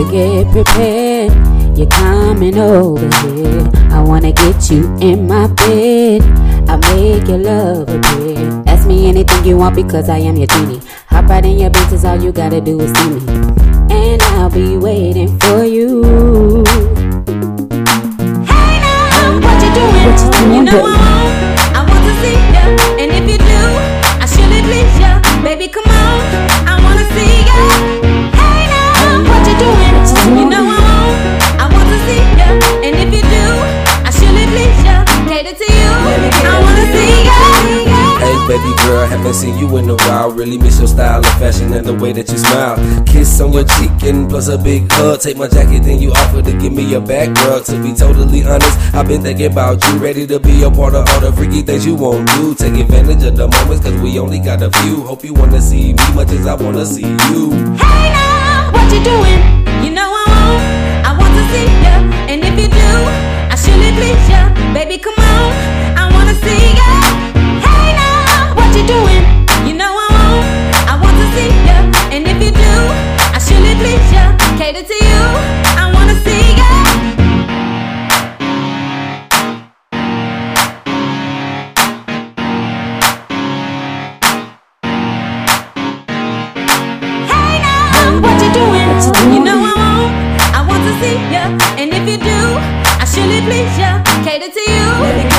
So get prepared. You're coming over here. I wanna get you in my bed. I make your love appear. Ask me anything you want because I am your genie. Hop right in your business, all you gotta do is see me. And I'll be waiting for you. Hey now, what you doing? What you doing, You know haven't seen you in a while. Really miss your style and fashion and the way that you smile. Kiss on your cheek and plus a big hug. Take my jacket, then you offer to give me a back rub. To be totally honest, I've been thinking about you. Ready to be a part of all the freaky things you won't do. Take advantage of the moments, cause we only got a few. Hope you wanna see me much as I wanna see you. Hey now, what you doing? see ya. And if you do, I surely please ya. Cater to you.